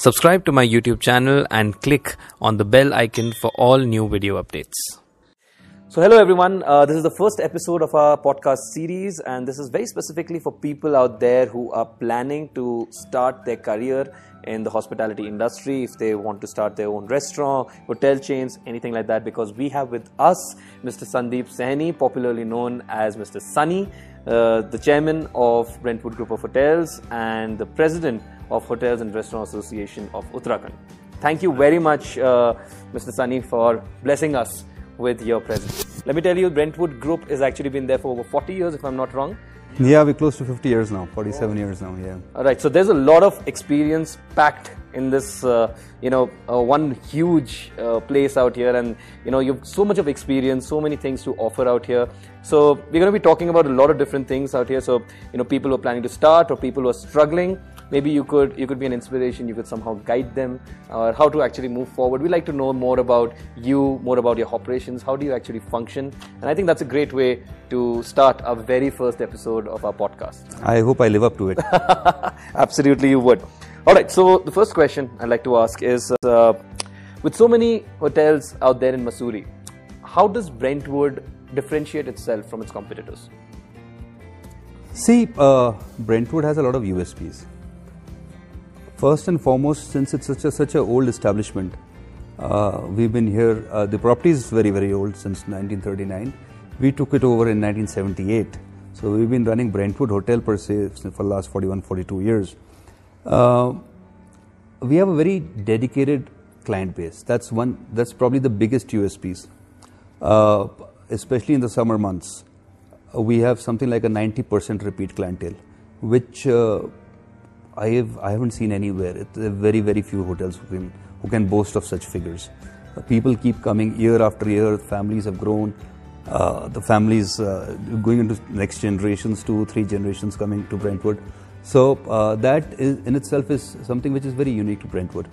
Subscribe to my YouTube channel and click on the bell icon for all new video updates. So, hello everyone. Uh, this is the first episode of our podcast series, and this is very specifically for people out there who are planning to start their career in the hospitality industry. If they want to start their own restaurant, hotel chains, anything like that, because we have with us Mr. Sandeep Sahni, popularly known as Mr. Sunny, uh, the chairman of Brentwood Group of Hotels and the president of Hotels and Restaurant Association of Uttarakhand. Thank you very much, uh, Mr. Sunny, for blessing us with your presence. Let me tell you, Brentwood Group has actually been there for over 40 years, if I'm not wrong. Yeah, we're close to 50 years now, 47 years now, yeah. All right, so there's a lot of experience packed in this, uh, you know, uh, one huge uh, place out here, and you know, you've so much of experience, so many things to offer out here. So we're going to be talking about a lot of different things out here. So you know, people who are planning to start or people who are struggling, maybe you could you could be an inspiration. You could somehow guide them or how to actually move forward. We like to know more about you more about your operations. How do you actually function? And i think that's a great way to start our very first episode of our podcast. I hope I live up to it. absolutely you would all right so the first question i'd like to ask is uh, with so many hotels out there in Mussoorie, how does brentwood differentiate itself from its competitors See, uh, Brentwood has a lot of USPs. First and foremost, since it's such a such a old establishment, uh, we've been here. Uh, the property is very very old since 1939. We took it over in 1978, so we've been running Brentwood Hotel per se for the last 41 42 years. Uh, we have a very dedicated client base. That's one. That's probably the biggest USPs, uh, especially in the summer months. Uh, we have something like a 90% repeat clientele, which uh, I have I haven't seen anywhere. It's very very few hotels who can who can boast of such figures. Uh, people keep coming year after year. Families have grown. Uh, the families going into next generations, two three generations coming to Brentwood. So uh, that is, in itself is something which is very unique to Brentwood.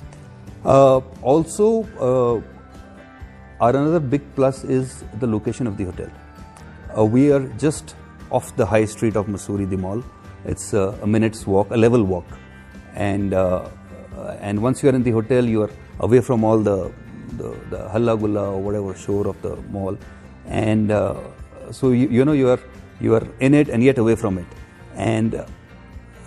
Uh, also, uh, our another big plus is the location of the hotel. Uh, we are just off the high street of Mussoorie, the mall. It's uh, a minute's walk, a level walk, and and once you are in the hotel, you are away from all the the, the halla gulla or whatever shore of the mall, and so you, you know you are you are in it and yet away from it, and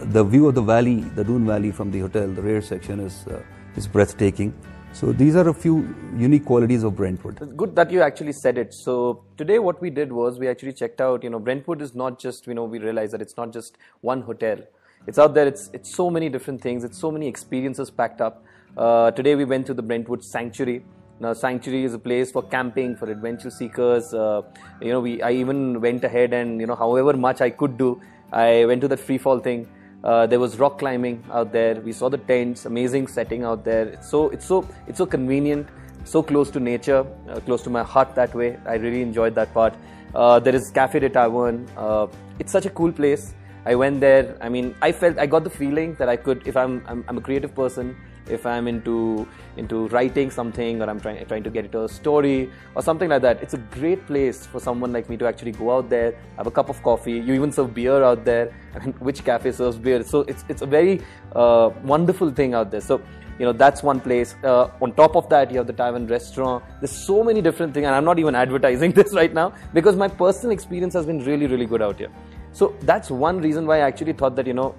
the view of the valley, the Doon Valley from the hotel, the rear section is uh, is breathtaking. So these are a few unique qualities of Brentwood. Good that you actually said it. So today, what we did was we actually checked out. You know, Brentwood is not just. You know, we realized that it's not just one hotel. It's out there. It's it's so many different things. It's so many experiences packed up. Uh, today, we went to the Brentwood Sanctuary. Now, Sanctuary is a place for camping, for adventure seekers. Uh, you know, we I even went ahead and you know, however much I could do, I went to that free fall thing. Uh, there was rock climbing out there. We saw the tents, amazing setting out there. It's so it's so it's so convenient, so close to nature, uh, close to my heart that way. I really enjoyed that part. Uh, there is Cafe de Tavern. Uh, it's such a cool place. I went there. I mean, I felt I got the feeling that I could, if I'm I'm, I'm a creative person, if I'm into into writing something or I'm trying trying to get into a story or something like that. It's a great place for someone like me to actually go out there, have a cup of coffee. You even serve beer out there. I mean, which cafe serves beer? So it's it's a very uh, wonderful thing out there. So you know that's one place. Uh, on top of that, you have the Tavern restaurant. There's so many different things, and I'm not even advertising this right now because my personal experience has been really really good out here. So that's one reason why I actually thought that you know,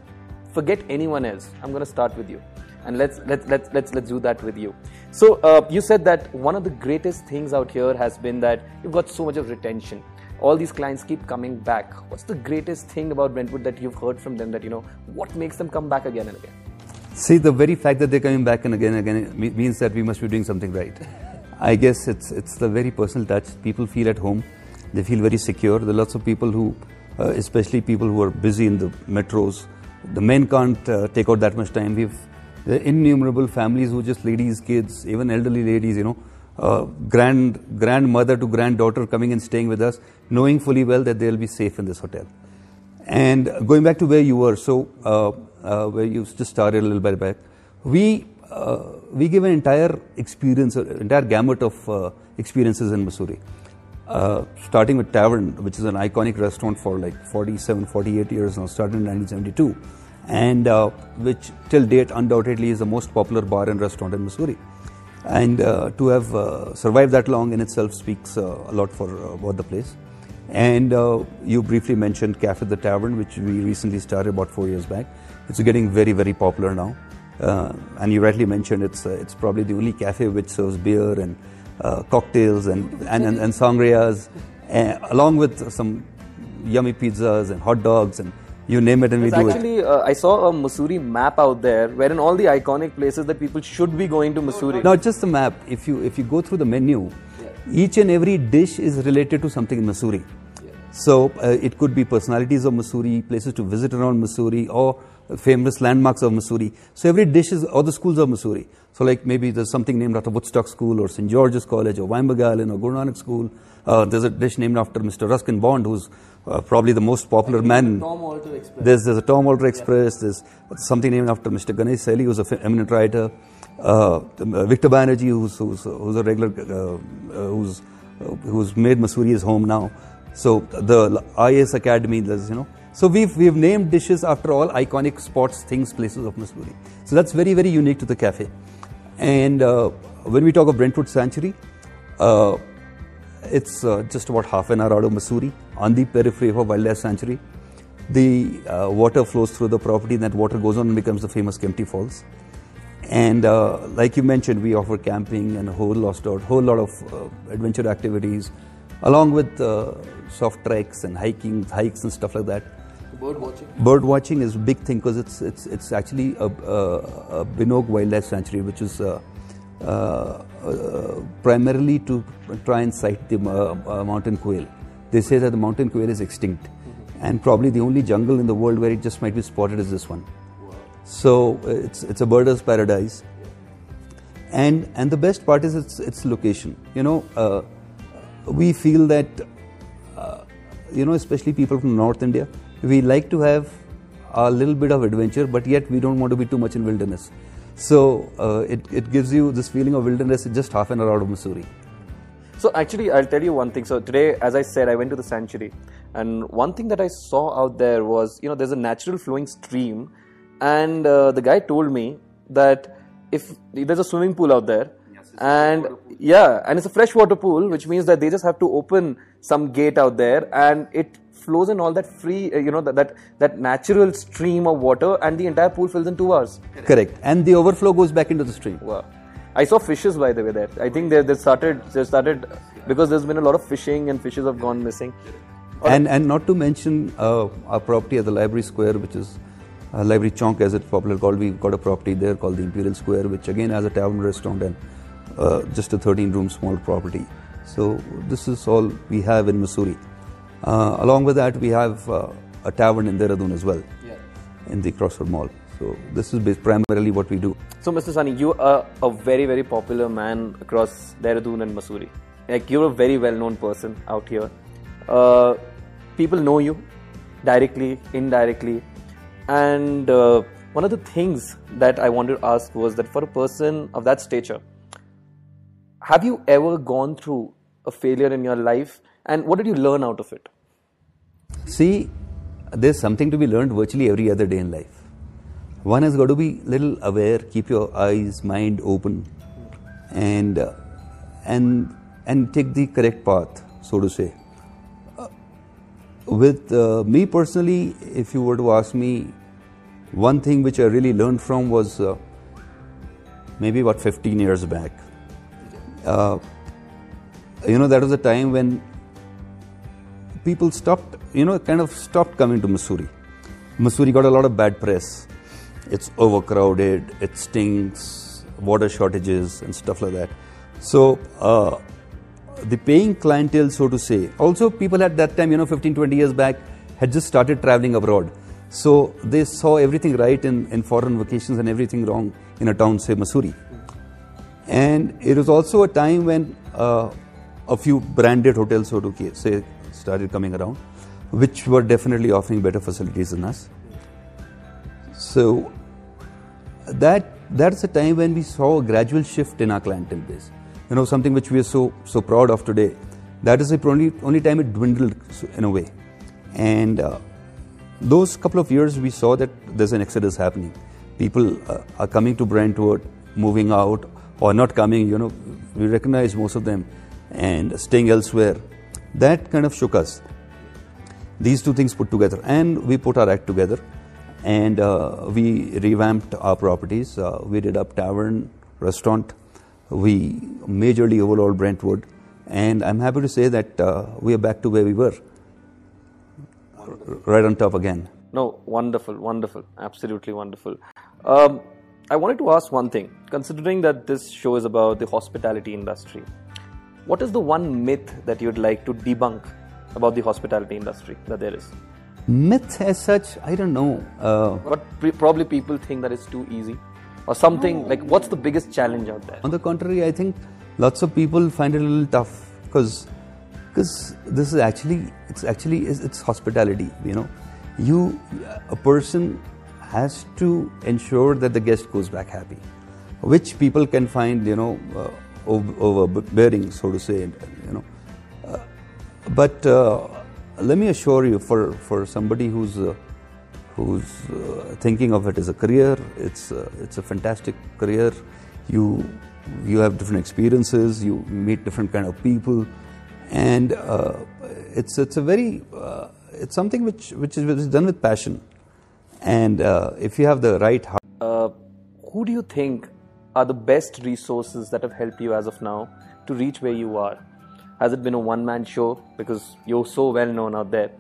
forget anyone else. I'm going to start with you and let's let's let's let's let's do that with you. So uh, you said that one of the greatest things out here has been that you've got so much of retention. All these clients keep coming back. What's the greatest thing about Brentwood that you've heard from them that you know what makes them come back again and again? See, the very fact that they're coming back and again and again means that we must be doing something right. I guess it's it's the very personal touch. People feel at home. They feel very secure. There are lots of people who, uh, especially people who are busy in the metros, the men can't uh, take out that much time. We've are innumerable families who just ladies, kids, even elderly ladies, you know, uh, grand grandmother to granddaughter coming and staying with us, knowing fully well that they'll be safe in this hotel. And going back to where you were, so uh, uh, where you just started a little bit back, we uh, we give an entire experience, uh, entire gamut of uh, experiences in Mussoorie. Starting with Tavern, which is an iconic restaurant for like 47, 48 years now, started in 1972. And uh, which till date undoubtedly is the most popular bar and restaurant in Mussoorie. And uh, to have uh, survived that long in itself speaks uh, a lot for uh, about the place. And uh, you briefly mentioned Cafe the Tavern, which we recently started about four years back. It's getting very, very popular now. And you rightly mentioned it's it's probably the only cafe which serves beer and cocktails and and, and, and sangrias, uh, along with some yummy pizzas and hot dogs and you name it and we There's do it. actually, uh, I saw a Mussoorie map out there, wherein all the iconic places that people should be going to Mussoorie. Not just the map. If you if you go through the menu, each and every dish is related to something in Mussoorie. So uh, it could be personalities of Mussoorie, places to visit around Mussoorie, or famous landmarks of Mussoorie. So every dish is or the schools of Mussoorie. So like maybe there's something named after Woodstock School or St George's College or Wynberg Allen or Guru School. Uh, there's a dish named after Mr. Ruskin Bond, who's uh, probably the most popular man. Tom Alter Express. There's, there's a Tom Alter Express. There's something named after Mr. Ganesh Saili, who's an eminent writer. Uh, uh, Victor Banerjee, who's, who's, who's a regular, uh, uh, who's, uh, who's made Mussoorie his home now. So the IAS Academy, there's, you know. So we've, we've named dishes after all iconic spots, things, places of Mussoorie. So that's very, very unique to the cafe. And uh, when we talk of Brentwood Sanctuary, uh, it's uh, just about half an hour out of Mussoorie on the periphery of a wildlife sanctuary. The uh, water flows through the property, and that water goes on and becomes the famous Kempty Falls. And uh, like you mentioned, we offer camping and a whole lot, of, whole lot of uh, adventure activities, along with uh, soft treks and hiking, hikes and stuff like that. Bird watching. Bird watching is a big thing because it's it's it's actually a, a, a Benog Wildlife Sanctuary, which is uh, primarily to try and sight the uh, uh, mountain quail. They say that the mountain quail is extinct, and probably the only jungle in the world where it just might be spotted is this one. So uh, it's it's a birder's paradise, and and the best part is its its location. You know, uh, we feel that uh, you know, especially people from North India, we like to have a little bit of adventure, but yet we don't want to be too much in wilderness. So uh, it, it gives you this feeling of wilderness in just half an hour out of Mussoorie. So actually, I'll tell you one thing. So today, as I said, I went to the sanctuary, and one thing that I saw out there was, you know, there's a natural flowing stream, and uh, the guy told me that if there's a swimming pool out there, and yeah, and it's a freshwater pool, which means that they just have to open some gate out there, and it flows in all that free, uh, you know, that, that that natural stream of water, and the entire pool fills in two hours. Correct. And the overflow goes back into the stream. Wow. I saw fishes by the way there. I think they, they started they started because there's been a lot of fishing and fishes have gone missing. And, and not to mention uh, our property at the Library Square, which is uh, Library Chowk as it's popularly called. We've got a property there called the Imperial Square, which again has a tavern restaurant and uh, just a 13 room small property. So this is all we have in Mussoorie. Uh, along with that, we have uh, a tavern in Dehradun as well, in the Crossroad Mall. So this is primarily what we do. So Mr. Sani, you are a very very popular man across Dehradun and Mussoorie. Like you're a very well known person out here. Uh, people know you directly, indirectly, and uh, one of the things that I wanted to ask was that for a person of that stature, have you ever gone through a failure in your life, and what did you learn out of it? See, there's something to be learned virtually every other day in life. One has got to be little aware, keep your eyes, mind open, and uh, and and take the correct path, so to say. Uh, with uh, me personally, if you were to ask me, one thing which I really learned from was uh, maybe about 15 years back. Uh, you know, that was a time when people stopped, you know, kind of stopped coming to Mussoorie. Mussoorie got a lot of bad press. It's overcrowded, it stinks, water shortages, and stuff like that. So, uh, the paying clientele, so to say, also people at that time, you know, 15, 20 years back, had just started traveling abroad. So, they saw everything right in, in foreign vacations and everything wrong in a town, say, Mussoorie. And it was also a time when uh, a few branded hotels, so to say, started coming around, which were definitely offering better facilities than us. So that that's a time when we saw a gradual shift in our clientele base. You know, something which we are so so proud of today. That is the only only time it dwindled in a way, and uh, those couple of years we saw that there's an exodus happening. People uh, are coming to Brentwood, moving out, or not coming. You know, we recognize most of them and staying elsewhere. That kind of shook us. These two things put together, and we put our act together, and uh, we revamped our properties. Uh, we did up tavern, restaurant. We majorly overhauled Brentwood, and I'm happy to say that uh, we are back to where we were, right on top again. No, wonderful, wonderful, absolutely wonderful. Um, I wanted to ask one thing. Considering that this show is about the hospitality industry, what is the one myth that you'd like to debunk about the hospitality industry that there is? Myth as such, I don't know. Uh, But pre- probably people think that it's too easy, or something like. What's the biggest challenge out there? On the contrary, I think lots of people find it a little tough because because this is actually it's actually it's, it's hospitality. You know, you a person has to ensure that the guest goes back happy, which people can find you know uh, overbearing, so to say. You know, uh, but uh, let me assure you, for for somebody who's uh, who's uh, thinking of it as a career. It's uh, it's a fantastic career. You you have different experiences. You meet different kind of people, and uh, it's it's a very it's something which which is, which is done with passion. And if you have the right heart, who do you think are the best resources that have helped you as of now to reach where you are? Has it been a one-man show because you're so well known out there,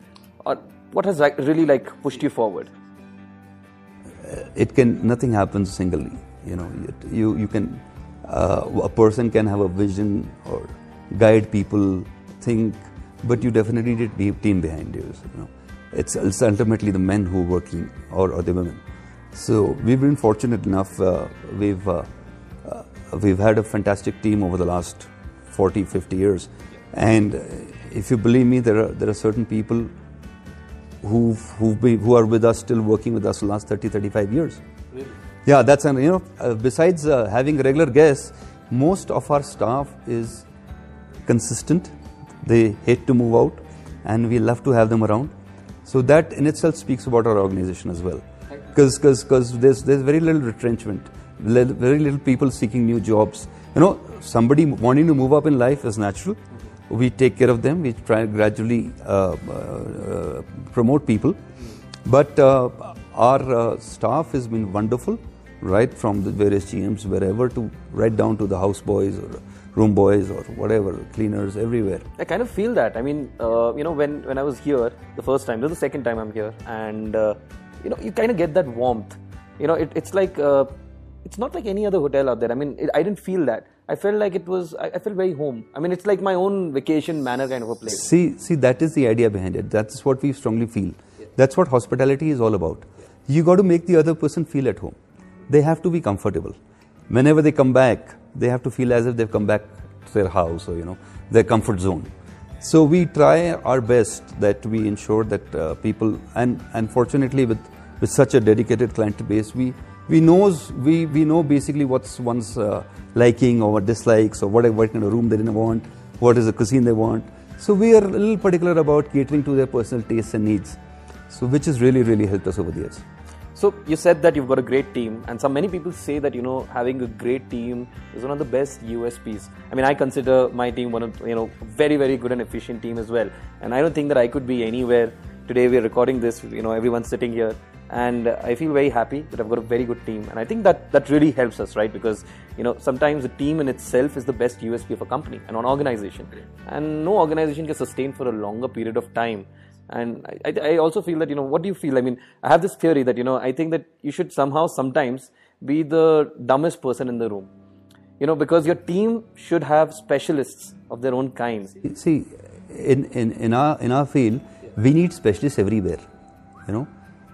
or what has really like pushed you forward? it can nothing happens singly. You know, you you, can uh, a person can have a vision or guide people, think, but you definitely need a team behind you. you know. it's, it's ultimately the men who are working or, or the women. So we've been fortunate enough. Uh, we've uh, uh, we've had a fantastic team over the last 40, 50 years, and if you believe me, there are there are certain people who've, who've been, who are with us, still working with us the last 30, 35 years. Yeah, that's an, you know, uh, besides uh, having regular guests, most of our staff is consistent. They hate to move out, and we love to have them around. So that in itself speaks about our organization as well. Because there's there's very little retrenchment, very little people seeking new jobs. You know, somebody wanting to move up in life is natural. We take care of them. We try and gradually uh, uh, promote people. But uh, our uh, staff has been wonderful, right from the various GMs, wherever to right down to the house boys or room boys or whatever, cleaners, everywhere. I kind of feel that. I mean, uh, you know, when, when I was here the first time, this is the second time I'm here, and uh, you know, you kind of get that warmth. You know, it, it's like it's not like any other hotel out there. I mean, it, I didn't feel that. I felt like it was. I, I felt very home. I mean, it's like my own vacation manner kind of a place. See, see, that is the idea behind it. That's what we strongly feel. That's what hospitality is all about. You got to make the other person feel at home. They have to be comfortable. Whenever they come back, they have to feel as if they've come back to their house or you know their comfort zone. So we try our best that we ensure that uh, people, and unfortunately with with such a dedicated client base, we we knows we we know basically what's one's uh, liking or dislikes or what what kind of room they didn't want, what is the cuisine they want. So we are a little particular about catering to their personal tastes and needs. So which has really really helped us over the years. So you said that you've got a great team, and so many people say that you know having a great team is one of the best USPs. I mean, I consider my team one of you know very very good and efficient team as well, and I don't think that I could be anywhere today. We're recording this, you know, everyone's sitting here, and I feel very happy that I've got a very good team, and I think that that really helps us, right? Because you know sometimes the team in itself is the best USP of a company and an organization, and no organization can sustain for a longer period of time. And I, I, also feel that you know what do you feel? I mean i have this theory that you know i think that you should somehow sometimes be the dumbest person in the room. You know because your team should have specialists of their own kind. See, in, in, in, our, in our field, we need specialists everywhere. You know,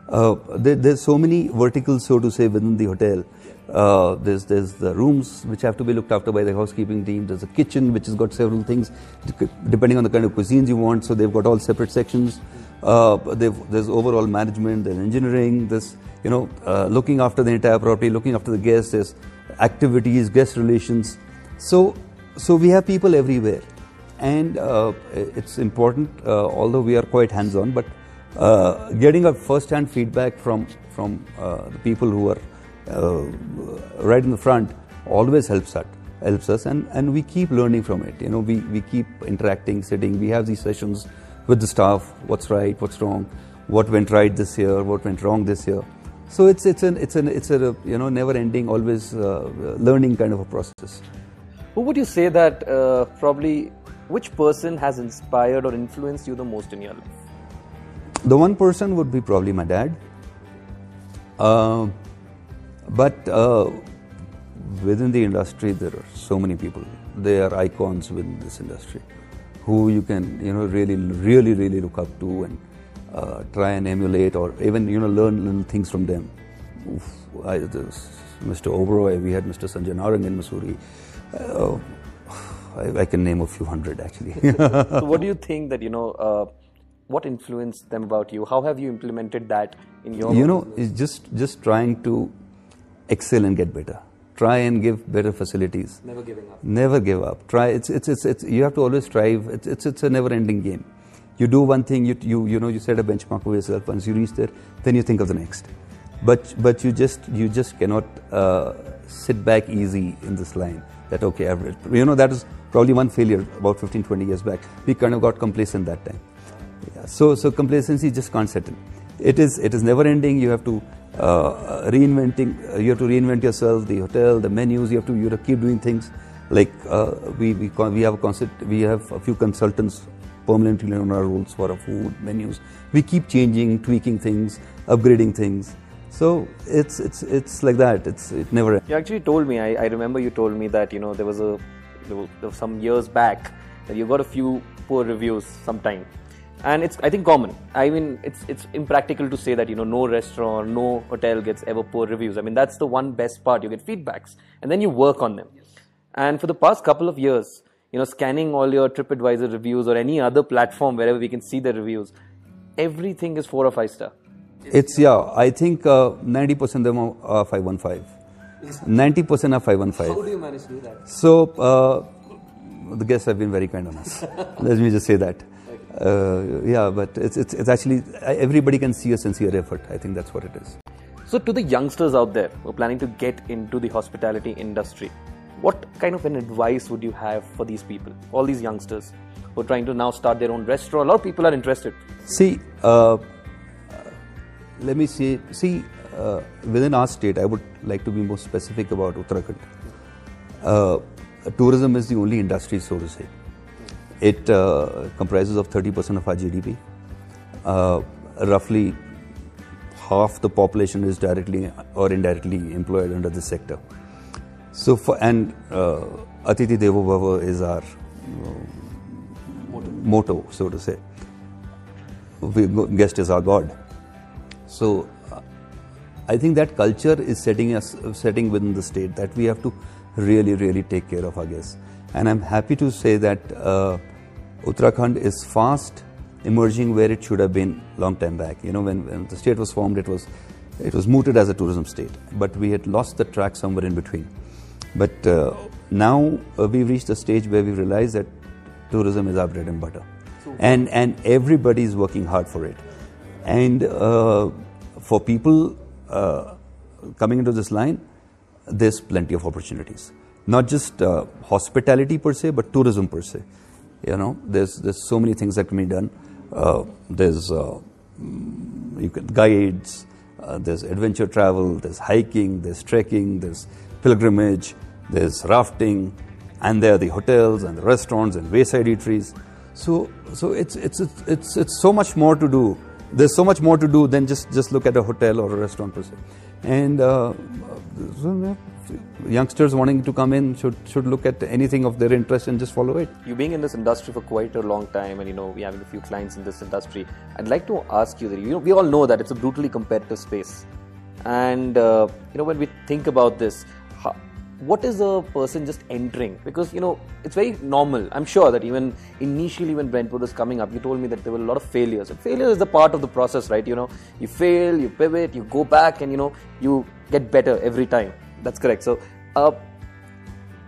uh, there, there's so many verticals, so to say, within the hotel. Uh, there's there's the rooms which have to be looked after by the housekeeping team. There's a kitchen which has got several things depending on the kind of cuisines you want. So they've got all separate sections. Uh, there's overall management, there's engineering, there's you know uh, looking after the entire property, looking after the guests, there's activities, guest relations. So so we have people everywhere, and uh, it's important. Uh, although we are quite hands-on, but uh, getting a first-hand feedback from from uh, the people who are uh, right in the front always helps us helps us and, and we keep learning from it. You know we, we keep interacting sitting. We have these sessions with the staff. What's right what's wrong what went right this year what went wrong this year. So it's it's an it's an it's a you know never ending always uh, learning kind of a process. Who would you say that uh, probably which person has inspired or influenced you the most in your life the one person would be probably my dad uh, but uh, within the industry there are so many people they are icons within this industry who you can you know really really really look up to and uh, try and emulate or even you know learn little things from them Oof, I, Mr. Oberoi we had Mr. Sanjay Narang in Mussoorie uh, I, I, can name a few hundred actually so what do you think that you know uh, what influenced them about you how have you implemented that in your you know it's just just trying to excel and get better try and give better facilities. Never giving up. Never give up. Try. It's it's it's, it's you have to always strive. It's it's, it's a never-ending game. You do one thing, you you you know you set a benchmark for yourself. Once you reach there, then you think of the next. But but you just you just cannot uh, sit back easy in this line. That okay, average. You know that is probably one failure about 15, 20 years back. We kind of got complacent that time. Yeah. So so complacency just can't settle. It is it is never ending. You have to uh, reinventing. Uh, you have to reinvent yourself, the hotel, the menus. You have to you have to keep doing things. Like uh, we we we have a concept. We have a few consultants permanently on our roles for our food menus. We keep changing, tweaking things, upgrading things. So it's it's it's like that. It's it never. You actually told me. I, I remember you told me that you know there was a there was some years back that you got a few poor reviews sometime and it's i think common. I mean it's it's impractical to say that you know no restaurant no hotel gets ever poor reviews. I mean that's the one best part. You get feedbacks and then you work on them. And for the past couple of years you know scanning all your tripadvisor reviews or any other platform wherever we can see the reviews everything is 4 or 5 star. It's yeah i think uh, 90% of them are 515 90% are 515 how do you manage to do that? So uh, the guests have been very kind on us. Let me just say that uh, yeah, but it's, it's, it's actually everybody can see a sincere effort. I think that's what it is. So, to the youngsters out there who are planning to get into the hospitality industry, what kind of an advice would you have for these people, all these youngsters who are trying to now start their own restaurant? A lot of people are interested. See, uh, let me see. See, uh, within our state, I would like to be more specific about Uttarakhand. Uh, tourism is the only industry, so to say, it uh, comprises of 30% of our GDP. Uh, roughly half the population is directly or indirectly employed under this sector. So, for, and uh, Atithi Devo Bhava is our motto. motto, so to say. We, guest is our God. So, I think that culture is setting us setting within the state that we have to really, really take care of our guests. And I'm happy to say that uh, Uttarakhand is fast emerging where it should have been long time back. You know, when, when, the state was formed, it was it was mooted as a tourism state, but we had lost the track somewhere in between. But uh, now uh, we've reached a stage where we realize that tourism is our bread and butter, and and everybody is working hard for it. And uh, for people uh, coming into this line, there's plenty of opportunities not just uh, hospitality per se, but tourism per se. You know, there's there's so many things that can be done. Uh, there's uh, mm, you can guides, uh, there's adventure travel, there's hiking, there's trekking, there's pilgrimage, there's rafting, and there are the hotels and the restaurants and wayside eateries. So so it's it's it's it's, it's so much more to do. There's so much more to do than just just look at a hotel or a restaurant per se. And uh, youngsters wanting to come in should should look at anything of their interest and just follow it. You being in this industry for quite a long time, and you know we have a few clients in this industry. I'd like to ask you that you know we all know that it's a brutally competitive space, and uh, you know when we think about this. How, what is a person just entering? Because you know it's very normal. I'm sure that even initially when Brentwood was coming up, you told me that there were a lot of failures. And failure is the part of the process, right? You know, you fail, you pivot, you go back, and you know you get better every time. That's correct. So, uh,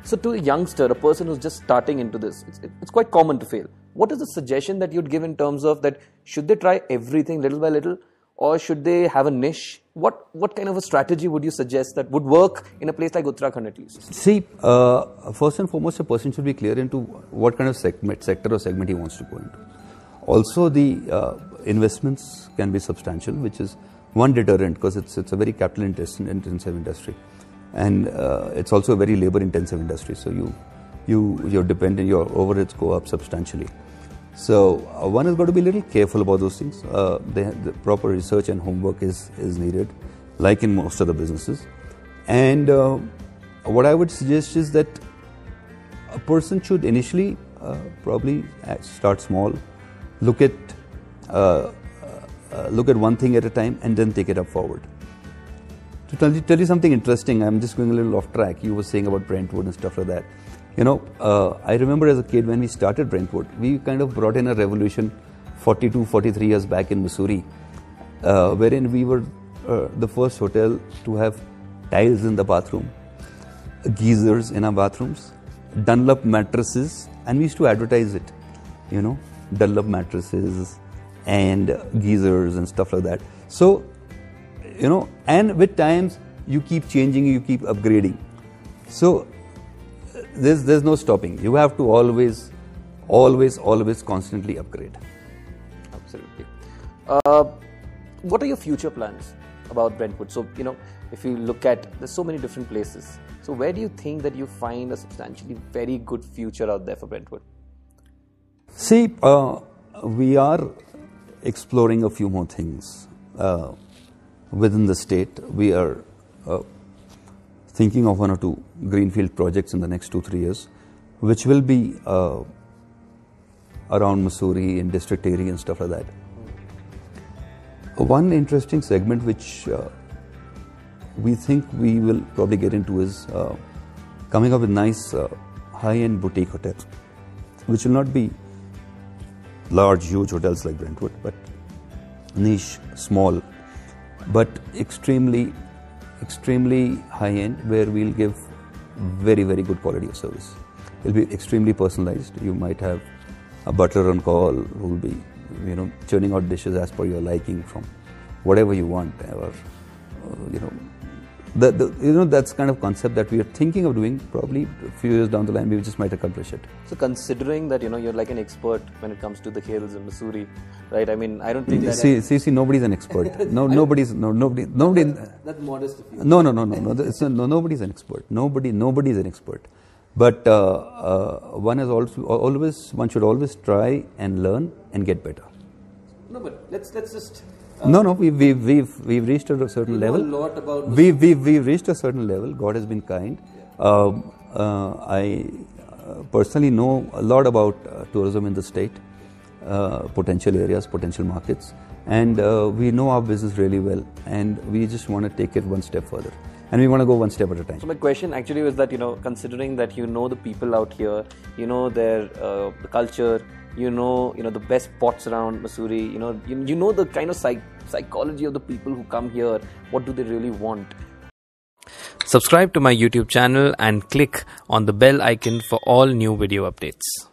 so to a youngster, a person who's just starting into this, it's, it's quite common to fail. what is the suggestion that you'd give in terms of that should they try everything little by little or should they have a niche? What what kind of a strategy would you suggest that would work in a place like Uttarakhand at least? See, uh, first and foremost, a person should be clear into what kind of segment, sector or segment he wants to go into. Also, the uh, investments can be substantial, which is one deterrent because it's it's a very capital intensive industry, and uh, it's also a very labor intensive industry. So you you you're dependent, your overheads go up substantially. So uh, one has got to be a little careful about those things. Uh, the proper research and homework is is needed, like in most other businesses. And uh, what I would suggest is that a person should initially uh, probably start small, look at uh, look at one thing at a time, and then take it up forward. To tell you, tell you something interesting, I'm just going a little off track. You were saying about Brentwood and stuff like that. You know, uh, I remember as a kid when we started Brentwood, we kind of brought in a revolution 42, 43 years back in Mussoorie, uh, wherein we were uh, the first hotel to have tiles in the bathroom, geysers in our bathrooms, Dunlop mattresses, and we used to advertise it, you know, Dunlop mattresses and geysers and stuff like that. So, you know, and with times you keep changing, you keep upgrading. So there's, there's no stopping. You have to always, always, always constantly upgrade. Absolutely. Uh, what are your future plans about Brentwood? So, you know, if you look at, there's so many different places. So, where do you think that you find a substantially very good future out there for Brentwood? See, uh, we are exploring a few more things uh, within the state. We are uh, thinking of one or two greenfield projects in the next two, three years, which will be uh, around Mussoorie and district area and stuff like that. One interesting segment which uh, we think we will probably get into is uh, coming up with nice uh, high-end boutique hotels, which will not be large, huge hotels like Brentwood, but niche, small, but extremely extremely high end where we'll give very, very good quality of service. It'll be extremely personalized. You might have a butler on call who will be, you know, churning out dishes as per your liking from whatever you want, or you know, the, the, you know that's kind of concept that we are thinking of doing probably a few years down the line we just might accomplish it. So considering that you know you're like an expert when it comes to the hills in Mussoorie right? I mean I don't think that see see see nobody's an expert. No nobody's no nobody nobody that's modest of you. No no no no no, it's no nobody's an expert. Nobody nobody's an expert. But uh, uh, one is also always one should always try and learn and get better. No but let's let's just no, no, we, we, we've, we've reached a certain level. a lot about we, we, we've reached a certain level. God has been kind. Um, uh, I uh, personally know a lot about uh, tourism in the state, uh, potential areas, potential markets, and uh, we know our business really well, and we just want to take it one step further. And we want to go one step at a time. So my question actually was that you know, considering that you know the people out here, you know their uh, the culture, you know you know the best spots around Mussoorie you know you, you know the kind of psych- psychology of the people who come here what do they really want. Subscribe to my youtube channel and click on the bell icon for all new video updates.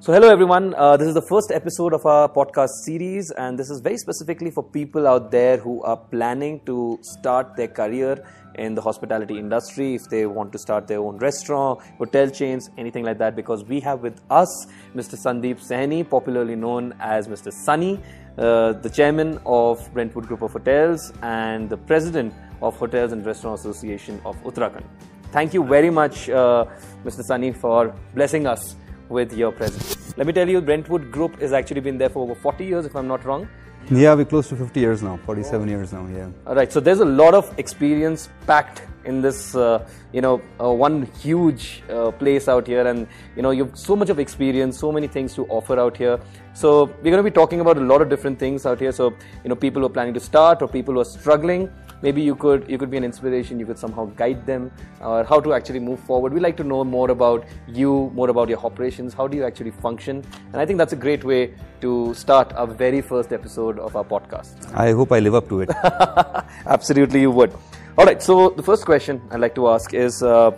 So hello everyone. Uh, this is the first episode of our podcast series and this is very specifically for people out there who are planning to start their career in the hospitality industry, if they want to start their own restaurant, hotel chains, anything like that, because we have with us Mr. Sandeep Sahni, popularly known as Mr. Sunny, uh, the chairman of Brentwood Group of Hotels and the president of Hotels and Restaurant Association of Uttarakhand. Thank you very much, uh, Mr. Sunny, for blessing us with your presence. Let me tell you, Brentwood Group has actually been there for over 40 years, if I'm not wrong. Yeah, we're close to 50 years now, 47 years now, yeah. All right, so there's a lot of experience packed in this, uh, you know, uh, one huge uh, place out here, and you know, you've so much of experience, so many things to offer out here. So we're going to be talking about a lot of different things out here. So you know, people who are planning to start or people who are struggling, maybe you could you could be an inspiration you could somehow guide them or how to actually move forward. We like to know more about you more about your operations. How do you actually function? And i think that's a great way to start our very first episode of our podcast. I hope i live up to it. Absolutely you would. All right so the first question i'd like to ask is uh,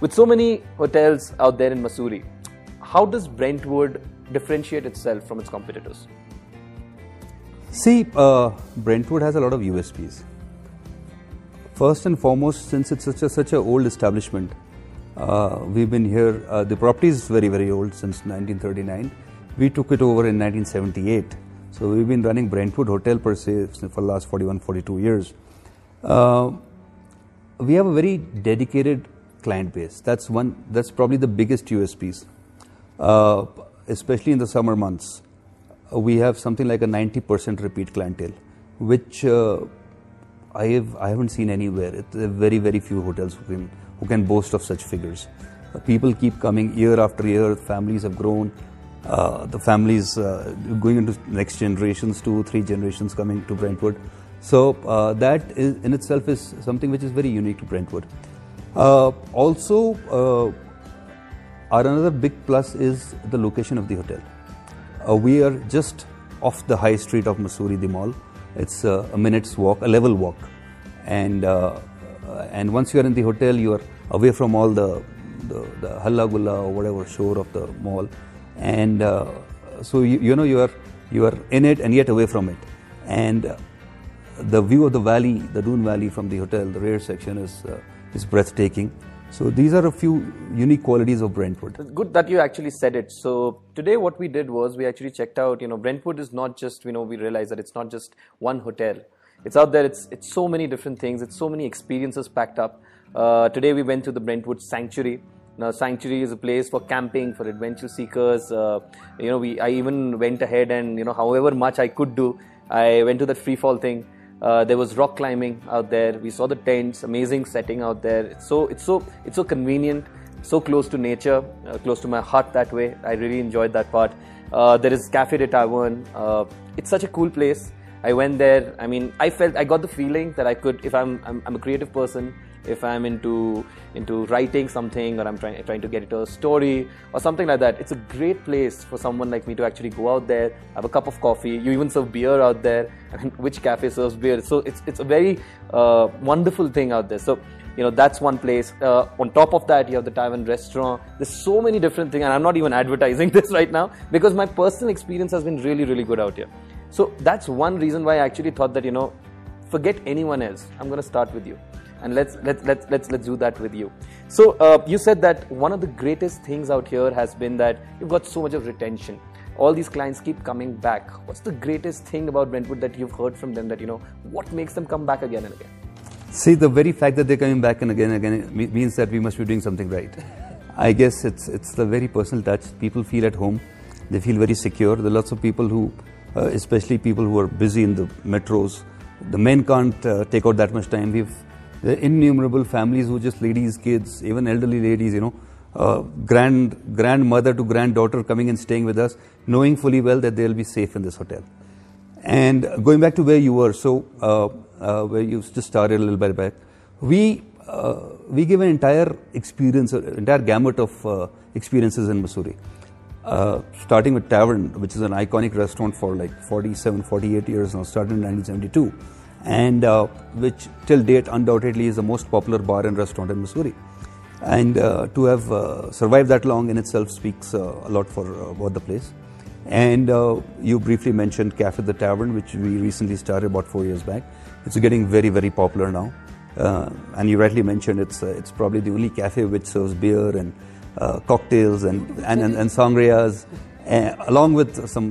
with so many hotels out there in Mussoorie how does brentwood differentiate itself from its competitors? See, uh, Brentwood has a lot of USPs. First and foremost, since it's such a such a old establishment, uh, we've been here. Uh, the property is very very old since 1939. We took it over in 1978. So we've been running Brentwood Hotel per se for the last 41, 42 years. Uh, we have a very dedicated client base. That's one. That's probably the biggest USPs, uh, especially in the summer months. Uh, we have something like a 90% repeat clientele, which uh, I have I haven't seen anywhere. It's very very few hotels who can who can boast of such figures. Uh, people keep coming year after year. Families have grown. Uh, the families uh, going into next generations, two three generations coming to Brentwood. So uh, that is, in itself is something which is very unique to Brentwood. Uh, also, uh, our another big plus is the location of the hotel. We are just off the high street of Mussoorie, the mall. It's uh, a minute's walk, a level walk, and uh, and once you are in the hotel, you are away from all the the, the halla gulla or whatever shore of the mall, and uh, so you, you know you are you are in it and yet away from it, and uh, the view of the valley, the Doon Valley from the hotel, the rear section is uh, is breathtaking. So these are a few unique qualities of Brentwood. Good that you actually said it. So today what we did was we actually checked out, you know, Brentwood is not just, you know, we realize that it's not just one hotel. It's out there, it's, it's so many different things, it's so many experiences packed up. Uh, today we went to the Brentwood Sanctuary. Now, Sanctuary is a place for camping, for adventure seekers. Uh, you know, we I even went ahead and you know, however much I could do, I went to that free fall thing. Uh, there was rock climbing out there. We saw the tents, amazing setting out there. It's so it's so it's so convenient, so close to nature, uh, close to my heart that way. I really enjoyed that part. Uh, there is Cafe de Tavern. Uh, it's such a cool place. I went there. I mean, I felt I got the feeling that I could, if I'm I'm, I'm a creative person, if I'm into into writing something or I'm trying trying to get into a story or something like that. It's a great place for someone like me to actually go out there, have a cup of coffee. You even serve beer out there. I mean, which cafe serves beer? So it's it's a very uh, wonderful thing out there. So you know that's one place. Uh, on top of that, you have the Tavern restaurant. There's so many different things, and I'm not even advertising this right now because my personal experience has been really really good out here. So that's one reason why I actually thought that you know, forget anyone else. I'm going to start with you and let's let's let's let's let's do that with you. So uh, you said that one of the greatest things out here has been that you've got so much of retention. All these clients keep coming back. What's the greatest thing about Brentwood that you've heard from them that you know what makes them come back again and again? See, the very fact that they're coming back and again and again means that we must be doing something right. I guess it's it's the very personal touch. People feel at home. They feel very secure. There are lots of people who, uh, especially people who are busy in the metros, the men can't uh, take out that much time. We've the innumerable families who just ladies, kids, even elderly ladies, you know, uh, grand grandmother to granddaughter coming and staying with us, knowing fully well that they'll be safe in this hotel. And going back to where you were, so uh, uh, where you just started a little bit back, we uh, we give an entire experience, an entire gamut of uh, experiences in Mussoorie. Uh, starting with Tavern, which is an iconic restaurant for like 47, 48 years now, started in 1972 and uh, which till date undoubtedly is the most popular bar and restaurant in Mussoorie. And uh, to have uh, survived that long in itself speaks uh, a lot for uh, about the place. And uh, you briefly mentioned Cafe the Tavern, which we recently started about four years back. It's getting very, very popular now. and you rightly mentioned it's it's probably the only cafe which serves beer and cocktails and and, and, and sangrias, along with some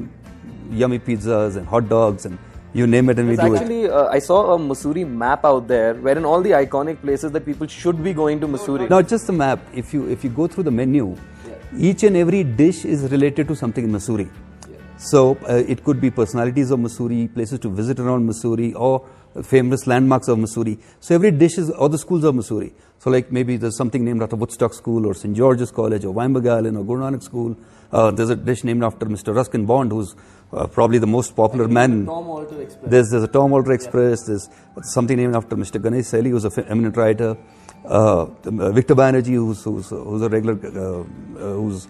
yummy pizzas and hot dogs and you name it and we do actually, it. Uh, I saw a Mussoorie map out there wherein all the iconic places that people should be going to Mussoorie. Not just the map. If you if you go through the menu, yeah. each and every dish is related to something in Mussoorie. Yeah. So uh, it could be personalities of Mussoorie, places to visit around Mussoorie, or famous landmarks of Mussoorie. So every dish is, or the schools of Mussoorie. So like maybe there's something named after Woodstock School or St. George's College or Wynberg Allen or Guru Nanak School. Uh, there's a dish named after Mr. Ruskin Bond, who's uh, probably the most popular man. Tom Alter Express. There's, there's a Tom Alter Express. Yeah. There's something named after Mr. Ganesh Saili, who's an eminent writer. Uh, uh, Victor Banerjee, who's, who's, who's a regular, uh, uh, who's,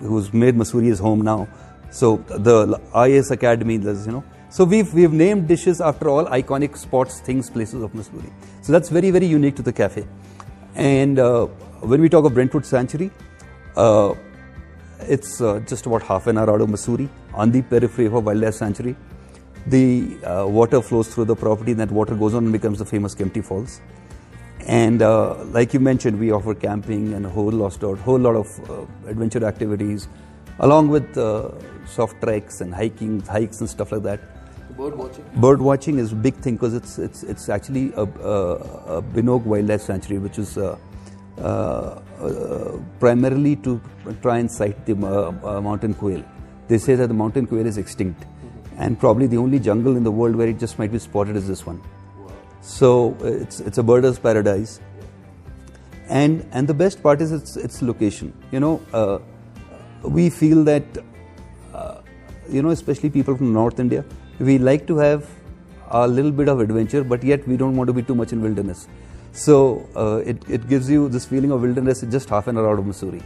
who's made Mussoorie his home now. So the IAS Academy, there's, you know. So we've, we've named dishes after all iconic spots, things, places of Mussoorie. So that's very, very unique to the cafe. And when we talk of Brentwood Sanctuary, it's uh, just about half an hour out of Mussoorie on the periphery of a wildlife sanctuary. The uh, water flows through the property, and that water goes on and becomes the famous Kempty Falls. And uh, like you mentioned, we offer camping and a whole lot, of, whole lot of uh, adventure activities, along with uh, soft treks and hiking, hikes and stuff like that. Bird watching. Bird watching is a big thing because it's it's it's actually a, a, a Benog Wildlife Sanctuary, which is uh, uh, uh, primarily to try and sight the uh, uh, mountain quail. They say that the mountain quail is extinct, and probably the only jungle in the world where it just might be spotted is this one. So uh, it's it's a birder's paradise, and and the best part is its its location. You know, uh, we feel that uh, you know, especially people from North India, we like to have a little bit of adventure, but yet we don't want to be too much in wilderness. So uh, it it gives you this feeling of wilderness just half an hour out of Mussoorie.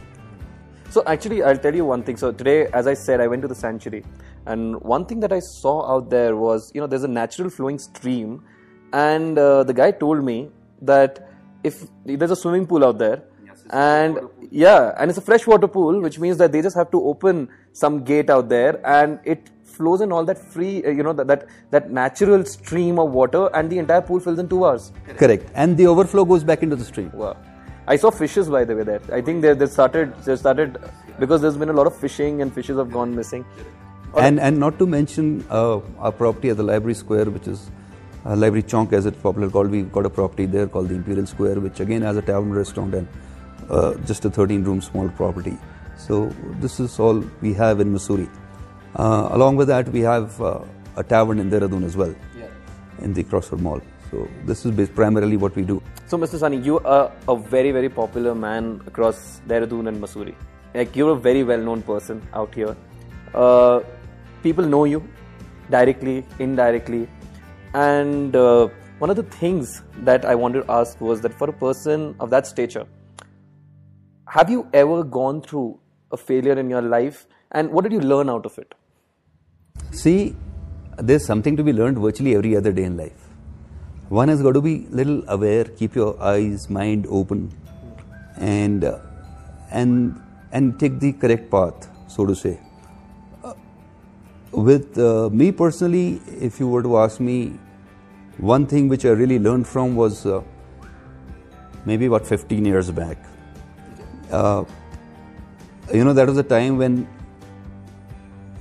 So actually, I'll tell you one thing. So today, as I said, I went to the sanctuary, and one thing that I saw out there was, you know, there's a natural flowing stream, and uh, the guy told me that if there's a swimming pool out there, and yeah, and it's a freshwater pool, which means that they just have to open some gate out there, and it flows in all that free, uh, you know, that, that that natural stream of water, and the entire pool fills in two hours. Correct, and the overflow goes back into the stream. Wow. I saw fishes by the way there. I think they they started they started because there's been a lot of fishing and fishes have gone missing. And and not to mention uh, our property at the Library Square, which is uh, Library Chowk as it's popularly called. We've got a property there called the Imperial Square, which again has a tavern restaurant and uh, just a 13 room small property. So this is all we have in Mussoorie. Uh, along with that, we have uh, a tavern in Dehradun as well, in the Crossroad Mall. So this is primarily what we do. So Mr. Sahni, you are a very very popular man across Dehradun and Mussoorie. Like you're a very well known person out here. Uh, people know you directly, indirectly, and uh, one of the things that I wanted to ask was that for a person of that stature, have you ever gone through a failure in your life, and what did you learn out of it? See, there's something to be learned virtually every other day in life. One has got to be little aware, keep your eyes, mind open, and uh, and and take the correct path, so to say. Uh, with uh, me personally, if you were to ask me, one thing which I really learned from was uh, maybe about 15 years back. Uh, you know, that was a time when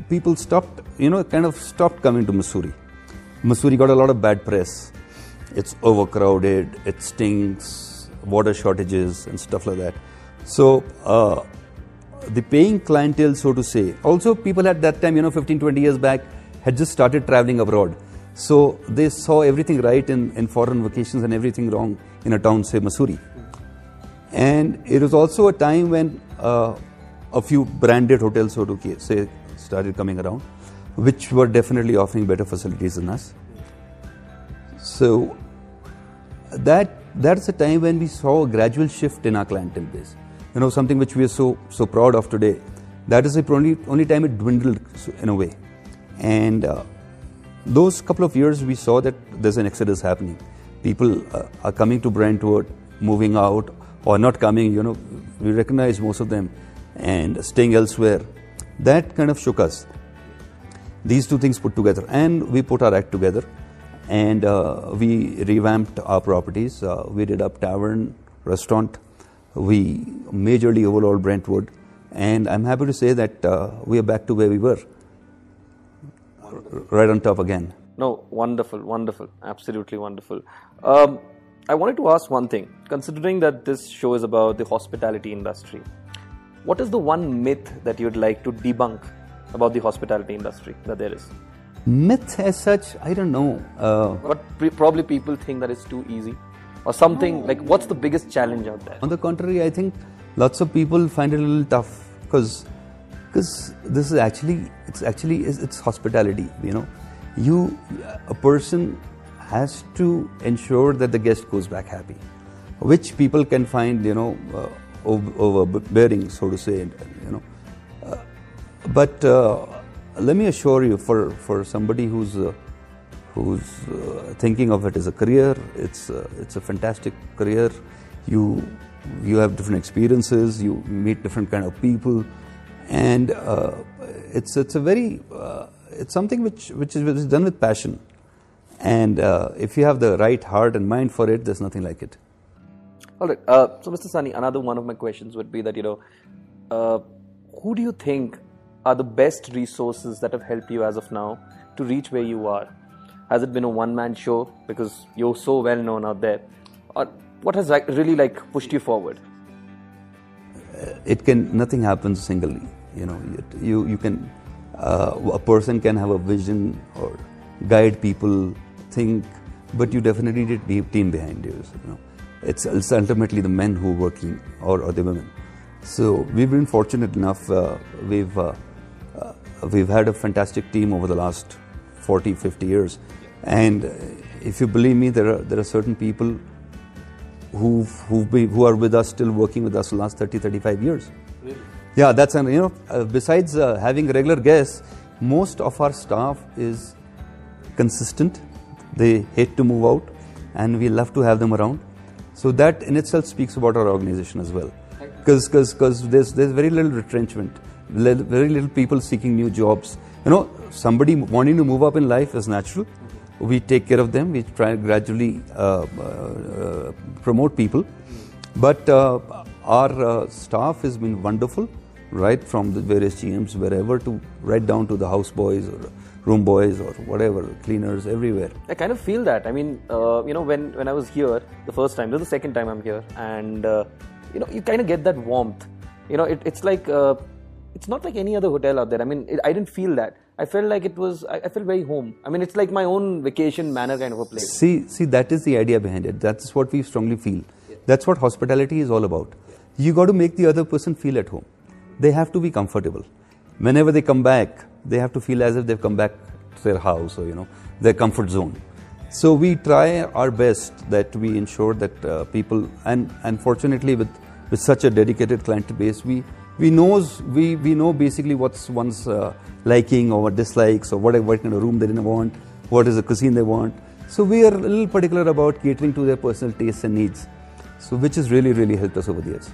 people stopped, you know, kind of stopped coming to Mussoorie. Mussoorie got a lot of bad press. It's overcrowded, it stinks, water shortages, and stuff like that. So, uh, the paying clientele, so to say, also people at that time, you know, 15, 20 years back, had just started traveling abroad. So, they saw everything right in, in foreign vacations and everything wrong in a town, say, Mussoorie. And it was also a time when uh, a few branded hotels, so to say, started coming around, which were definitely offering better facilities than us. So that that's a time when we saw a gradual shift in our clientele base. You know, something which we are so so proud of today. That is the only only time it dwindled in a way, and uh, those couple of years we saw that there's an exodus happening. People uh, are coming to Brentwood, moving out, or not coming. You know, we recognize most of them and staying elsewhere. That kind of shook us. These two things put together, and we put our act together, and uh, we revamped our properties. Uh, we did up tavern, restaurant. We majorly overhauled Brentwood, and I'm happy to say that uh, we are back to where we were, right on top again. No, wonderful, wonderful, absolutely wonderful. Um, I wanted to ask one thing. Considering that this show is about the hospitality industry, what is the one myth that you'd like to debunk about the hospitality industry that there is? Myth as such, I don't know. Uh, What pre- probably people think that it's too easy, or something like what's the biggest challenge out there? On the contrary, I think lots of people find it a little tough because because this is actually it's actually it's, it's hospitality. You know, you a person has to ensure that the guest goes back happy, which people can find you know uh, overbearing, so to say. You know, but uh, let me assure you, for for somebody who's uh, who's uh, thinking of it as a career. It's uh, it's a fantastic career. You you have different experiences. You meet different kind of people, and uh, it's it's a very uh, it's something which which is, which is done with passion, and if you have the right heart and mind for it, there's nothing like it. All right. So, Mr. Sahni, another one of my questions would be that you know, who do you think are the best resources that have helped you as of now to reach where you are? Has it been a one-man show because you're so well known out there, or what has really like pushed you forward? It can nothing happens singly. You know, you you can uh, a person can have a vision or guide people, think, but you definitely need a team behind you. you know, it's, it's ultimately the men who are working or, or the women. So we've been fortunate enough. Uh, we've uh, uh, we've had a fantastic team over the last 40, 50 years, and if you believe me, there are there are certain people who've, who've been, who are with us still working with us the last 30, 35 years. Really? Yeah, that's an you know. Uh, besides uh, having regular guests, most of our staff is consistent. They hate to move out, and we love to have them around. So that in itself speaks about our organization as well. Because because there's there's very little retrenchment, very little people seeking new jobs. You know, somebody wanting to move up in life is natural. We take care of them. We try and gradually uh, uh, promote people. But uh, our uh, staff has been wonderful, right from the various GMs, wherever to right down to the house boys or room boys or whatever, cleaners, everywhere. I kind of feel that. I mean, uh, you know, when, when I was here the first time, this is the second time I'm here, and uh, you know, you kind of get that warmth. You know, it, it's like uh, it's not like any other hotel out there. I mean, it, I didn't feel that. I felt like it was. I, I felt very home. I mean, it's like my own vacation manor kind of a place. See, see, that is the idea behind it. That's what we strongly feel. That's what hospitality is all about. You got to make the other person feel at home. They have to be comfortable. Whenever they come back, they have to feel as if they've come back to their house or you know their comfort zone. So we try our best that we ensure that uh, people, and unfortunately with with such a dedicated client base, we we knows we we know basically what's one's uh, liking or dislikes or what what kind of room they want, what is the cuisine they want. So we are a little particular about catering to their personal tastes and needs. So which has really really helped us over the years.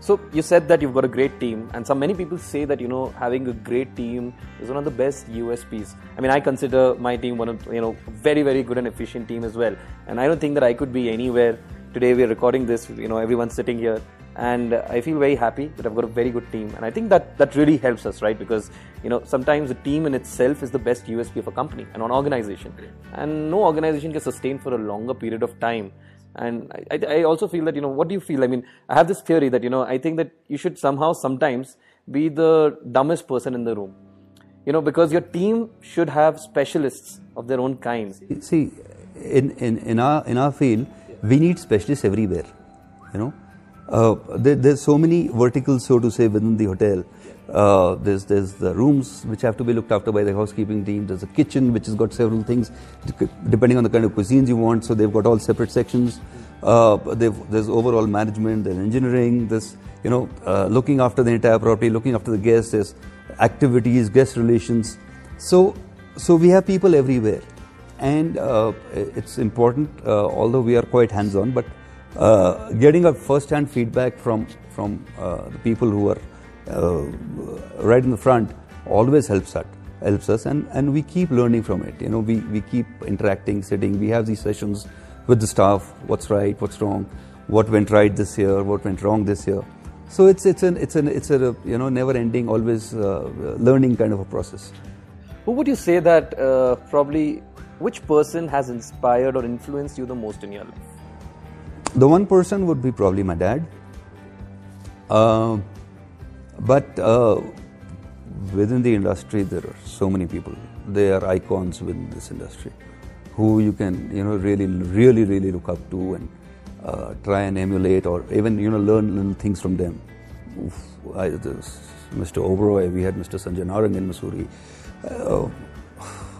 So you said that you've got a great team, and so many people say that you know having a great team is one of the best USPs. I mean, I consider my team one of you know very very good and efficient team as well, and I don't think that I could be anywhere. Today we are recording this, you know, everyone's sitting here, and I feel very happy that I've got a very good team, and I think that that really helps us, right? Because you know sometimes the team in itself is the best USP of a company and an organization, and no organization can sustain for a longer period of time. And I, I, also feel that you know what do you feel? I mean i have this theory that you know i think that you should somehow sometimes be the dumbest person in the room. You know because your team should have specialists of their own kind See, in, in, in, our, in our field, we need specialists everywhere. You know, uh, there, there's so many verticals, so to say, within the hotel. Uh, there's there's the rooms which have to be looked after by the housekeeping team. There's a kitchen which has got several things depending on the kind of cuisines you want. So they've got all separate sections. Uh, there's overall management, there's engineering, there's you know uh, looking after the entire property, looking after the guests, there's activities, guest relations. So so we have people everywhere, and uh, it's important. Uh, although we are quite hands-on, but uh, getting a first-hand feedback from from uh, the people who are uh, right in the front always helps us helps us and, and we keep learning from it. You know we, we keep interacting sitting. We have these sessions with the staff. What's right what's wrong? What went right this year? What went wrong this year? So it's it's an it's an it's a you know never ending always uh, learning kind of a process. Who would you say that uh, probably which person has inspired or influenced you the most in your life the one person would be probably my dad uh, but uh, within the industry there are so many people they are icons within this industry who you can you know really really really look up to and uh, try and emulate or even you know learn little things from them Oof, I, this, Mr. Oberoi, we had Mr. Sanjay Narang in Mussoorie. Uh,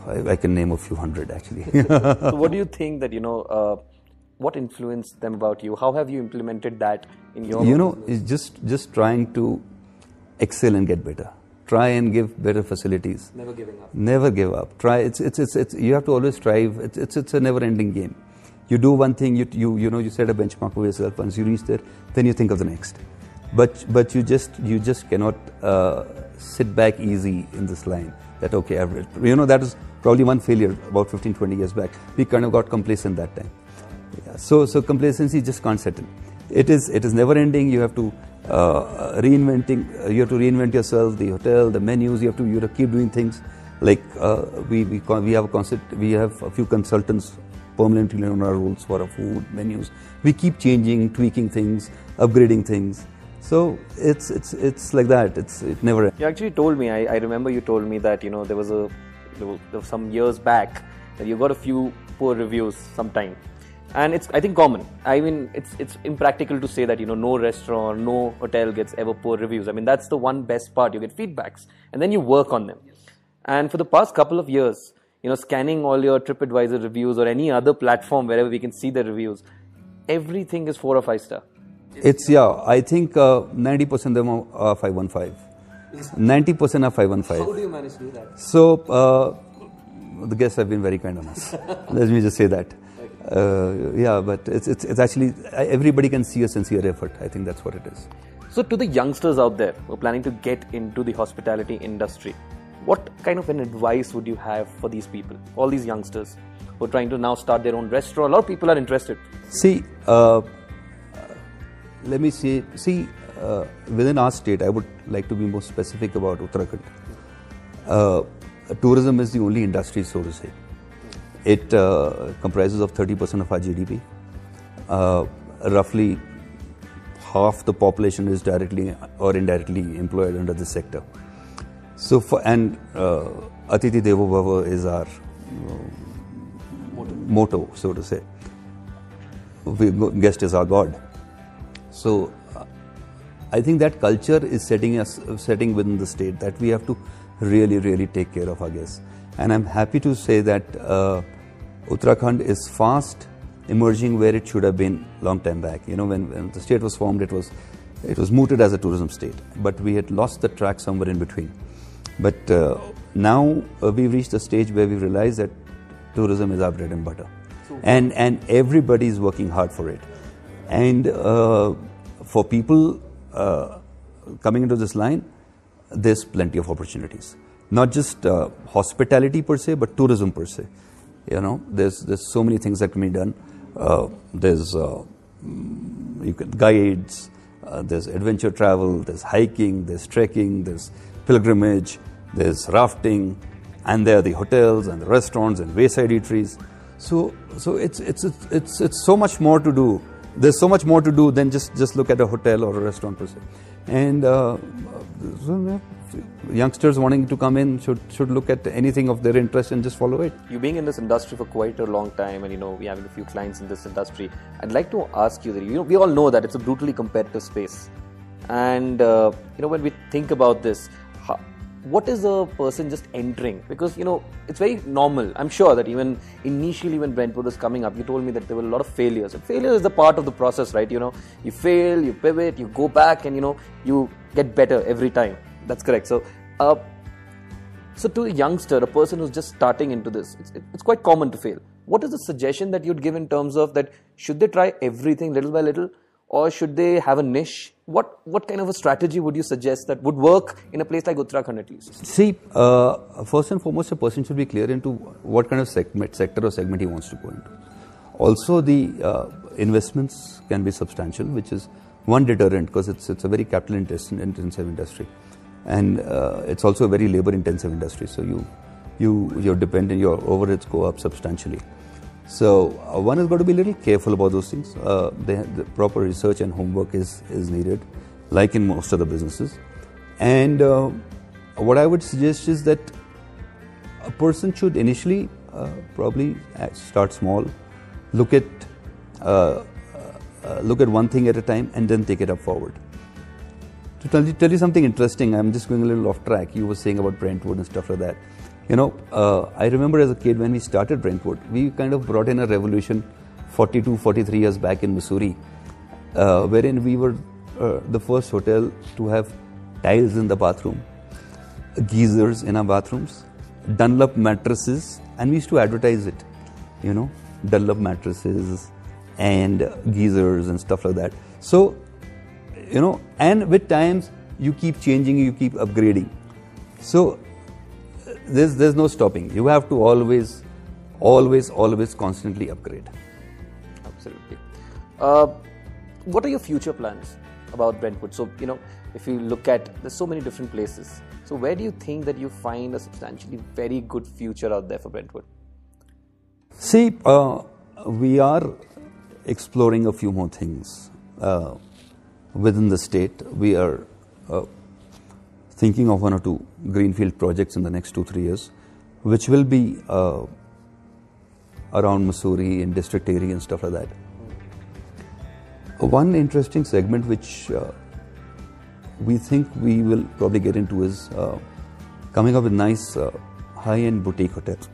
I, I can name a few hundred actually. so what do you think that you know uh, what influenced them about you? How have you implemented that in your you know it's just just trying to excel and get better. Try and give better facilities. Never giving up. Never give up. Try it's it's it's, it's you have to always strive. It's, it's it's a never ending game. You do one thing you you you know you set a benchmark for yourself. Once you reach there then you think of the next. But but you just you just cannot uh, sit back easy in this line. That okay, I've, you know that was probably one failure about 15, 20 years back. We kind of got complacent that time. Yeah. So, so complacency just can't settle. It is, it is never ending. You have to uh, reinventing. Uh, you have to reinvent yourself. The hotel, the menus. You have to, you have to keep doing things. Like uh, we, we, we have a concept. We have a few consultants permanently on our rolls for our food menus. We keep changing, tweaking things, upgrading things. So it's it's it's like that. It's it never. Ends. You actually told me. I, I remember you told me that you know there was a there was, there was some years back that you got a few poor reviews sometime and it's I think common. I mean, it's it's impractical to say that you know no restaurant, no hotel gets ever poor reviews. I mean, that's the one best part. You get feedbacks, and then you work on them. And for the past couple of years, you know, scanning all your TripAdvisor reviews or any other platform wherever we can see the reviews, everything is four or five star. It's yeah. I think uh, ninety percent of them are five one five. Ninety percent are five one five. How do you manage to do that? So. Uh, the guests have been very kind on us. Let me just say that. Uh, yeah, but it's, it's, it's actually, everybody can see a sincere effort. I think that's what it is. So, to the youngsters out there who are planning to get into the hospitality industry, what kind of an advice would you have for these people, all these youngsters who are trying to now start their own restaurant? A lot of people are interested. See, uh, let me see, see, uh, within our state, I would like to be more specific about Uttarakhand. Uh, tourism is the only industry, so to say. It uh, comprises of 30% of our GDP. Uh, roughly half the population is directly or indirectly employed under this sector. So, for, and uh, Atithi Devo Bhava is our motto. motto, so to say. We, guest is our God. So, I think that culture is setting us setting within the state that we have to really, really take care of our guests. And I'm happy to say that uh, Uttarakhand is fast emerging where it should have been long time back. You know, when, when the state was formed, it was it was mooted as a tourism state, but we had lost the track somewhere in between. But uh, now uh, we've reached a stage where we realize that tourism is our bread and butter, and and everybody is working hard for it. And uh, for people uh, coming into this line, there's plenty of opportunities. Not just uh, hospitality per se, but tourism per se. You know, there's there's so many things that can be done. Uh, there's uh, mm, you can guides, uh, there's adventure travel, there's hiking, there's trekking, there's pilgrimage, there's rafting, and there are the hotels and the restaurants and wayside eateries. So so it's it's it's it's, it's so much more to do. There's so much more to do than just just look at a hotel or a restaurant per se. And uh, youngsters wanting to come in should should look at anything of their interest and just follow it. You being in this industry for quite a long time, and you know we having a few clients in this industry. I'd like to ask you that you know we all know that it's a brutally competitive space, and uh, you know when we think about this. How, what is a person just entering? Because you know it's very normal. I'm sure that even initially when Brentwood was coming up, you told me that there were a lot of failures. And failure is the part of the process, right? You know, you fail, you pivot, you go back, and you know you get better every time. That's correct. So, uh, so to a youngster, a person who's just starting into this, it's, it's quite common to fail. What is the suggestion that you'd give in terms of that? Should they try everything little by little, or should they have a niche? What what kind of a strategy would you suggest that would work in a place like Uttarakhand at least? See, uh, first and foremost, a person should be clear into what kind of segment, sector or segment he wants to go into. Also, the uh, investments can be substantial, which is one deterrent because it's it's a very capital intensive industry and uh, it's also a very labor intensive industry. So you you you're dependent your overheads go up substantially. So uh, one has got to be a little careful about those things. Uh, the proper research and homework is is needed like in most other businesses. And uh, what i would suggest is that a person should initially uh, probably start small look at uh, look at one thing at a time and then take it up forward to tell you, tell you something interesting, I'm just going a little off track. You were saying about Brentwood and stuff like that. You know, uh, I remember as a kid when we started Brentwood, we kind of brought in a revolution 42, 43 years back in Mussoorie, uh, wherein we were uh, the first hotel to have tiles in the bathroom, geysers in our bathrooms, Dunlop mattresses, and we used to advertise it, you know, Dunlop mattresses and geysers and stuff like that. So you know, and with times you keep changing, you keep upgrading. So there's there's no stopping. You have to always, always, always constantly upgrade. Absolutely. Uh, what are your future plans about Brentwood? So you know, if you look at there's so many different places. So where do you think that you find a substantially very good future out there for Brentwood? See, uh, we are exploring a few more things uh, within the state. We are uh, thinking of one or two greenfield projects in the next two three years, which will be uh, around Mussoorie and district area and stuff like that. One interesting segment which uh, we think we will probably get into is uh, coming up with nice uh, high-end boutique hotels,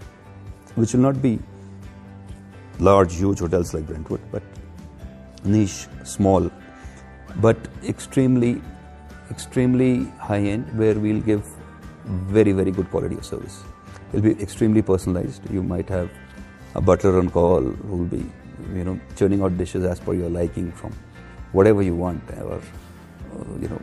which will not be large, huge hotels like Brentwood, but niche, small, but extremely, extremely high-end, where we'll give very, very good quality of service. It'll be extremely personalized. You might have a butler on call who will be, you know, churning out dishes as per your liking from whatever you want, or you know,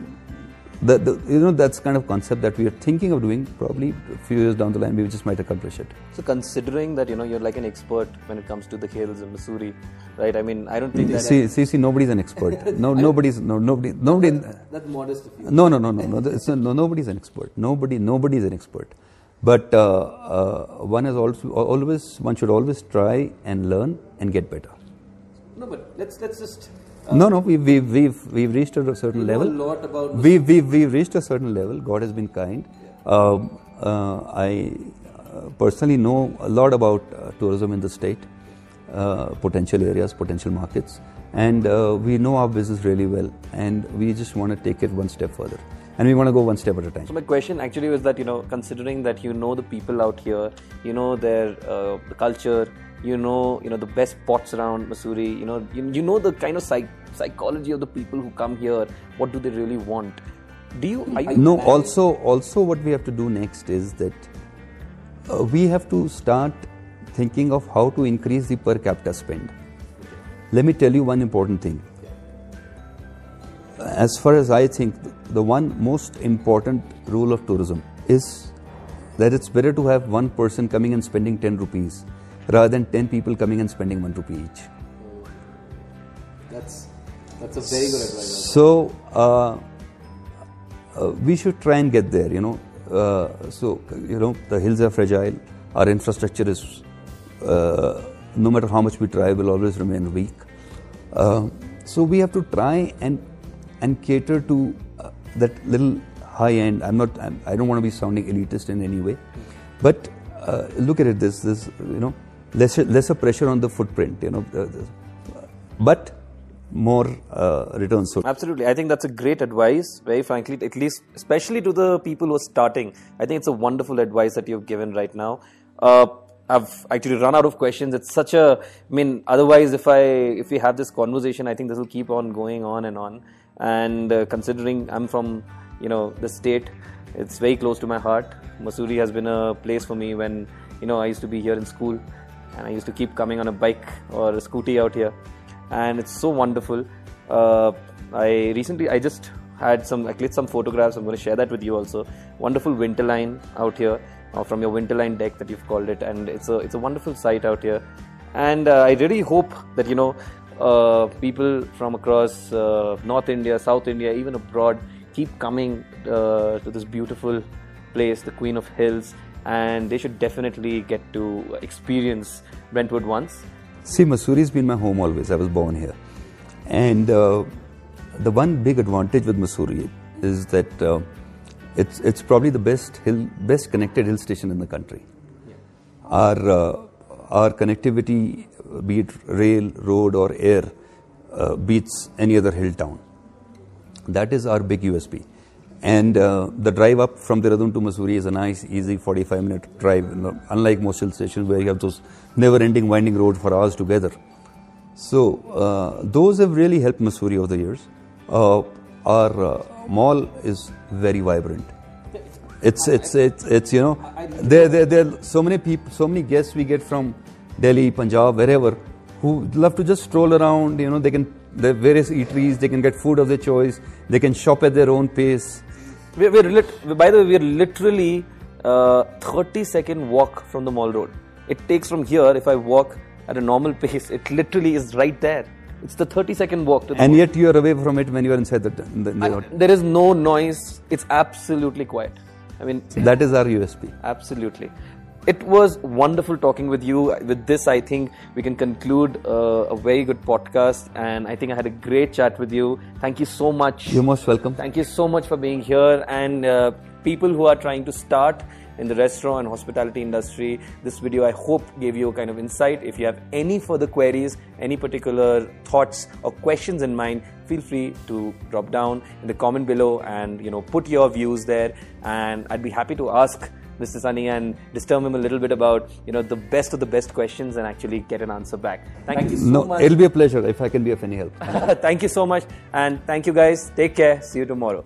the, the, you know that's kind of concept that we are thinking of doing probably a few years down the line we just might accomplish it. So considering that you know you're like an expert when it comes to the hills of Mussoorie, right? I mean, I don't think that see, see see nobody's an expert. No nobody's no nobody nobody that's modest of you. no no no no no it's no nobody's an expert. Nobody nobody's an expert. But uh, uh, one is also always one should always try and learn and get better. No, but let's let's just no no we, we, we've we've reached a certain know level a lot about we, we, we've reached a certain level. God has been kind. Um, uh, I uh, personally know a lot about uh, tourism in the state, uh, potential areas, potential markets, and uh, we know our business really well. And we just want to take it one step further, and we want to go one step at a time. So my question actually was that you know, considering that you know the people out here, you know their uh, the culture, you know you know the best spots around Mussoorie, you know you, you know the kind of psych- psychology of the people who come here. What do they really want? Do you? You No, planning- also, also what we have to do next is that uh, we have to start thinking of how to increase the per capita spend. Let me tell you one important thing. As far as I think, the one most important rule of tourism is that it's better to have one person coming and spending 10 rupees rather than 10 people coming and spending 1 rupee each. That's that's a very good advice. So uh, uh, we should try and get there. You know, uh, so you know the hills are fragile. Our infrastructure is, uh, no matter how much we try, will always remain weak. Uh, so we have to try and and cater to uh, that little high end. I'm not. I'm, I don't want to be sounding elitist in any way, but uh, look at it. This this you know lesser lesser pressure on the footprint. You know, but more uh, returns. So Absolutely, I think that's a great advice. Very frankly, at least especially to the people who are starting, I think it's a wonderful advice that you've given right now. Uh, I've actually run out of questions. It's such a, I mean, otherwise, if I if we have this conversation, I think this will keep on going on and on. And uh, considering I'm from, you know, the state, it's very close to my heart. Mussoorie has been a place for me when, you know, I used to be here in school, and I used to keep coming on a bike or a scooty out here and it's so wonderful. Uh, I recently I just had some I clicked some photographs. I'm going to share that with you also. Wonderful winterline out here uh, from your winterline deck that you've called it, and it's a it's a wonderful sight out here. And uh, I really hope that you know uh, people from across uh, North India, South India, even abroad keep coming uh, to this beautiful place, the Queen of Hills, and they should definitely get to experience Brentwood once. See, Mussoorie's been my home always. I was born here. And uh, the one big advantage with Mussoorie is that uh, it's, it's probably the best hill, best connected hill station in the country. Our, uh, our connectivity, be it rail, road, or air, uh, beats any other hill town. That is our big USP. And uh, the drive up from Dehradun to Mussoorie is a nice, easy 45 minute drive, unlike most hill stations where you have those never ending winding road for hours together. So, uh, those have really helped Mussoorie over the years. Uh, our uh, mall is very vibrant. It's, it's, it's, it's, you know, there, there, there are so many people, so many guests we get from Delhi, Punjab, wherever, who love to just stroll around, you know, they can, are various eateries, they can get food of their choice, they can shop at their own pace. We're, we're lit- by the way, we're literally uh, 30 second walk from the mall road. It takes from here, if I walk at a normal pace, it literally is right there. It's the 30 second walk to the And mall. yet you are away from it when you are inside the, in the, in the hotel. there is no noise. It's absolutely quiet. I mean, That is our USP. Absolutely. It was wonderful talking with you. With this, I think we can conclude uh, a very good podcast. And I think I had a great chat with you. Thank you so much. You're most welcome. Thank you so much for being here. And uh, people who are trying to start in the restaurant and hospitality industry, this video I hope gave you a kind of insight. If you have any further queries, any particular thoughts or questions in mind, feel free to drop down in the comment below and you know put your views there. And I'd be happy to ask Mr. Sahni and disturb him a little bit about you know the best of the best questions and actually get an answer back. Thank you so no, much. it'll be a pleasure if I can be of any help. thank you so much and thank you guys. Take care. See you tomorrow.